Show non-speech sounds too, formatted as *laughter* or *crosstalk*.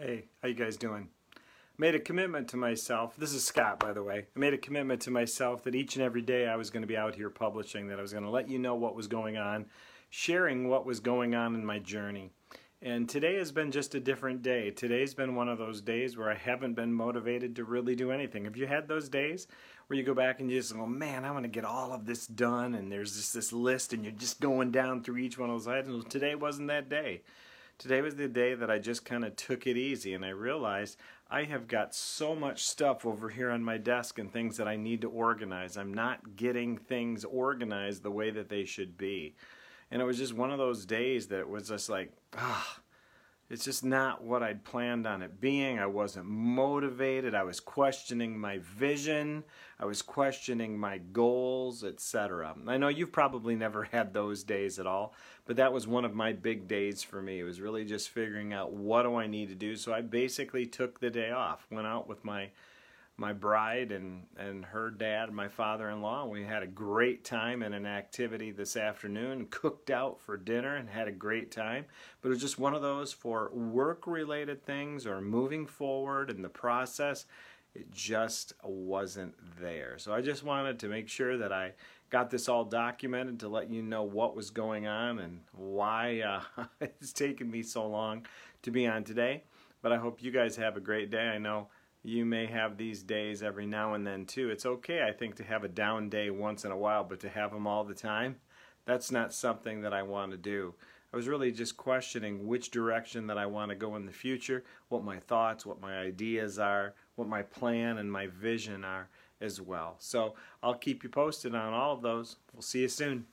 Hey, how you guys doing? Made a commitment to myself. This is Scott, by the way. I made a commitment to myself that each and every day I was going to be out here publishing, that I was going to let you know what was going on, sharing what was going on in my journey. And today has been just a different day. Today's been one of those days where I haven't been motivated to really do anything. Have you had those days where you go back and you just go, man, I want to get all of this done, and there's just this list, and you're just going down through each one of those items? Today wasn't that day. Today was the day that I just kind of took it easy and I realized I have got so much stuff over here on my desk and things that I need to organize. I'm not getting things organized the way that they should be. And it was just one of those days that was just like, ah, it's just not what I'd planned on it being. I wasn't motivated. I was questioning my vision. I was questioning my goals, etc. I know you've probably never *laughs* had those days at all, but that was one of my big days for me. It was really just figuring out what do I need to do. So I basically took the day off, went out with my my bride and, and her dad, my father-in-law. We had a great time in an activity this afternoon, cooked out for dinner and had a great time. But it was just one of those for work-related things or moving forward in the process. It just wasn't there. So I just wanted to make sure that I got this all documented to let you know what was going on and why uh, *laughs* it's taken me so long to be on today. But I hope you guys have a great day. I know you may have these days every now and then too. It's okay, I think, to have a down day once in a while, but to have them all the time, that's not something that I want to do. I was really just questioning which direction that I want to go in the future, what my thoughts, what my ideas are, what my plan and my vision are as well. So I'll keep you posted on all of those. We'll see you soon.